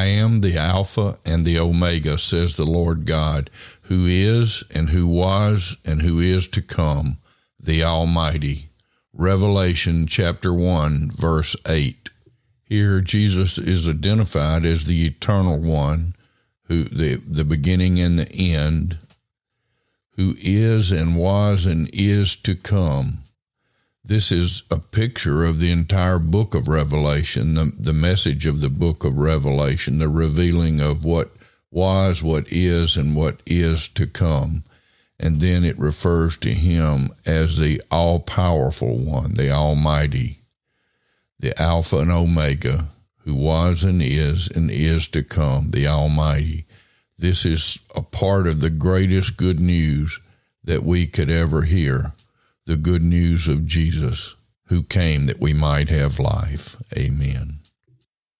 I am the Alpha and the Omega, says the Lord God, who is and who was and who is to come, the Almighty. Revelation chapter 1, verse 8. Here, Jesus is identified as the Eternal One, who the, the beginning and the end, who is and was and is to come. This is a picture of the entire book of Revelation, the, the message of the book of Revelation, the revealing of what was, what is, and what is to come. And then it refers to him as the all powerful one, the Almighty, the Alpha and Omega, who was and is and is to come, the Almighty. This is a part of the greatest good news that we could ever hear the good news of Jesus who came that we might have life. Amen.